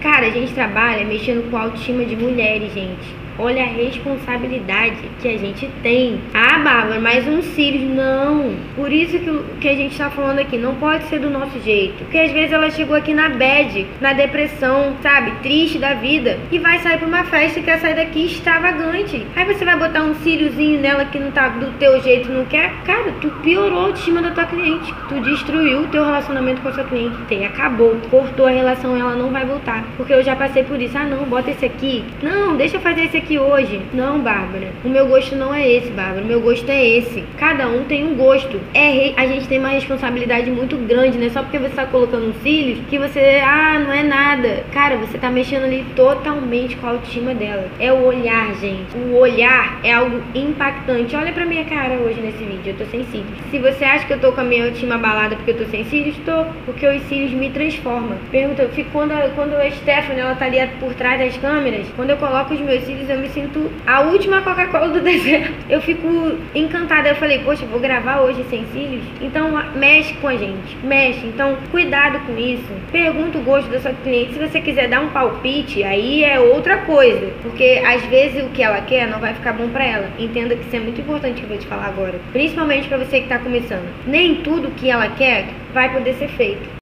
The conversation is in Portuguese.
Cara, a gente trabalha mexendo com a autoestima de mulheres, gente. Olha a responsabilidade que a gente tem. Ah, Bárbara, mais um cílios. Não. Por isso que, que a gente está falando aqui não pode ser do nosso jeito. Porque às vezes ela chegou aqui na bad, na depressão, sabe? Triste da vida. E vai sair pra uma festa e quer sair daqui extravagante. Aí você vai botar um cíliozinho nela que não tá do teu jeito, não quer. Cara, tu piorou a autoestima da tua cliente. Tu destruiu o teu relacionamento com a sua cliente. Tem, acabou. Cortou a relação, ela não vai voltar. Porque eu já passei por isso. Ah, não, bota esse aqui. Não, deixa eu fazer esse aqui hoje. Não, Bárbara. O meu gosto não é esse, Bárbara. O meu gosto é esse. Cada um tem um gosto. É, a gente tem uma responsabilidade muito grande, né? Só porque você tá colocando cílios que você, ah, não é nada. Cara, você tá mexendo ali totalmente com a autoestima dela. É o olhar, gente. O olhar é algo impactante. Olha pra minha cara hoje nesse vídeo. Eu tô sem cílios. Se você acha que eu tô com a minha autoestima abalada porque eu tô sem cílios, tô. Porque os cílios me transformam. Pergunta, eu fico quando a, quando a Stephanie, ela tá ali por trás das câmeras, quando eu coloco os meus cílios, eu me sinto a última Coca-Cola do deserto. Eu fico encantada. Eu falei, poxa, vou gravar hoje sem cílios? Então mexe com a gente, mexe. Então cuidado com isso. Pergunta o gosto da sua cliente. Se você quiser dar um palpite, aí é outra coisa. Porque às vezes o que ela quer não vai ficar bom pra ela. Entenda que isso é muito importante que eu vou te falar agora. Principalmente para você que tá começando. Nem tudo que ela quer vai poder ser feito.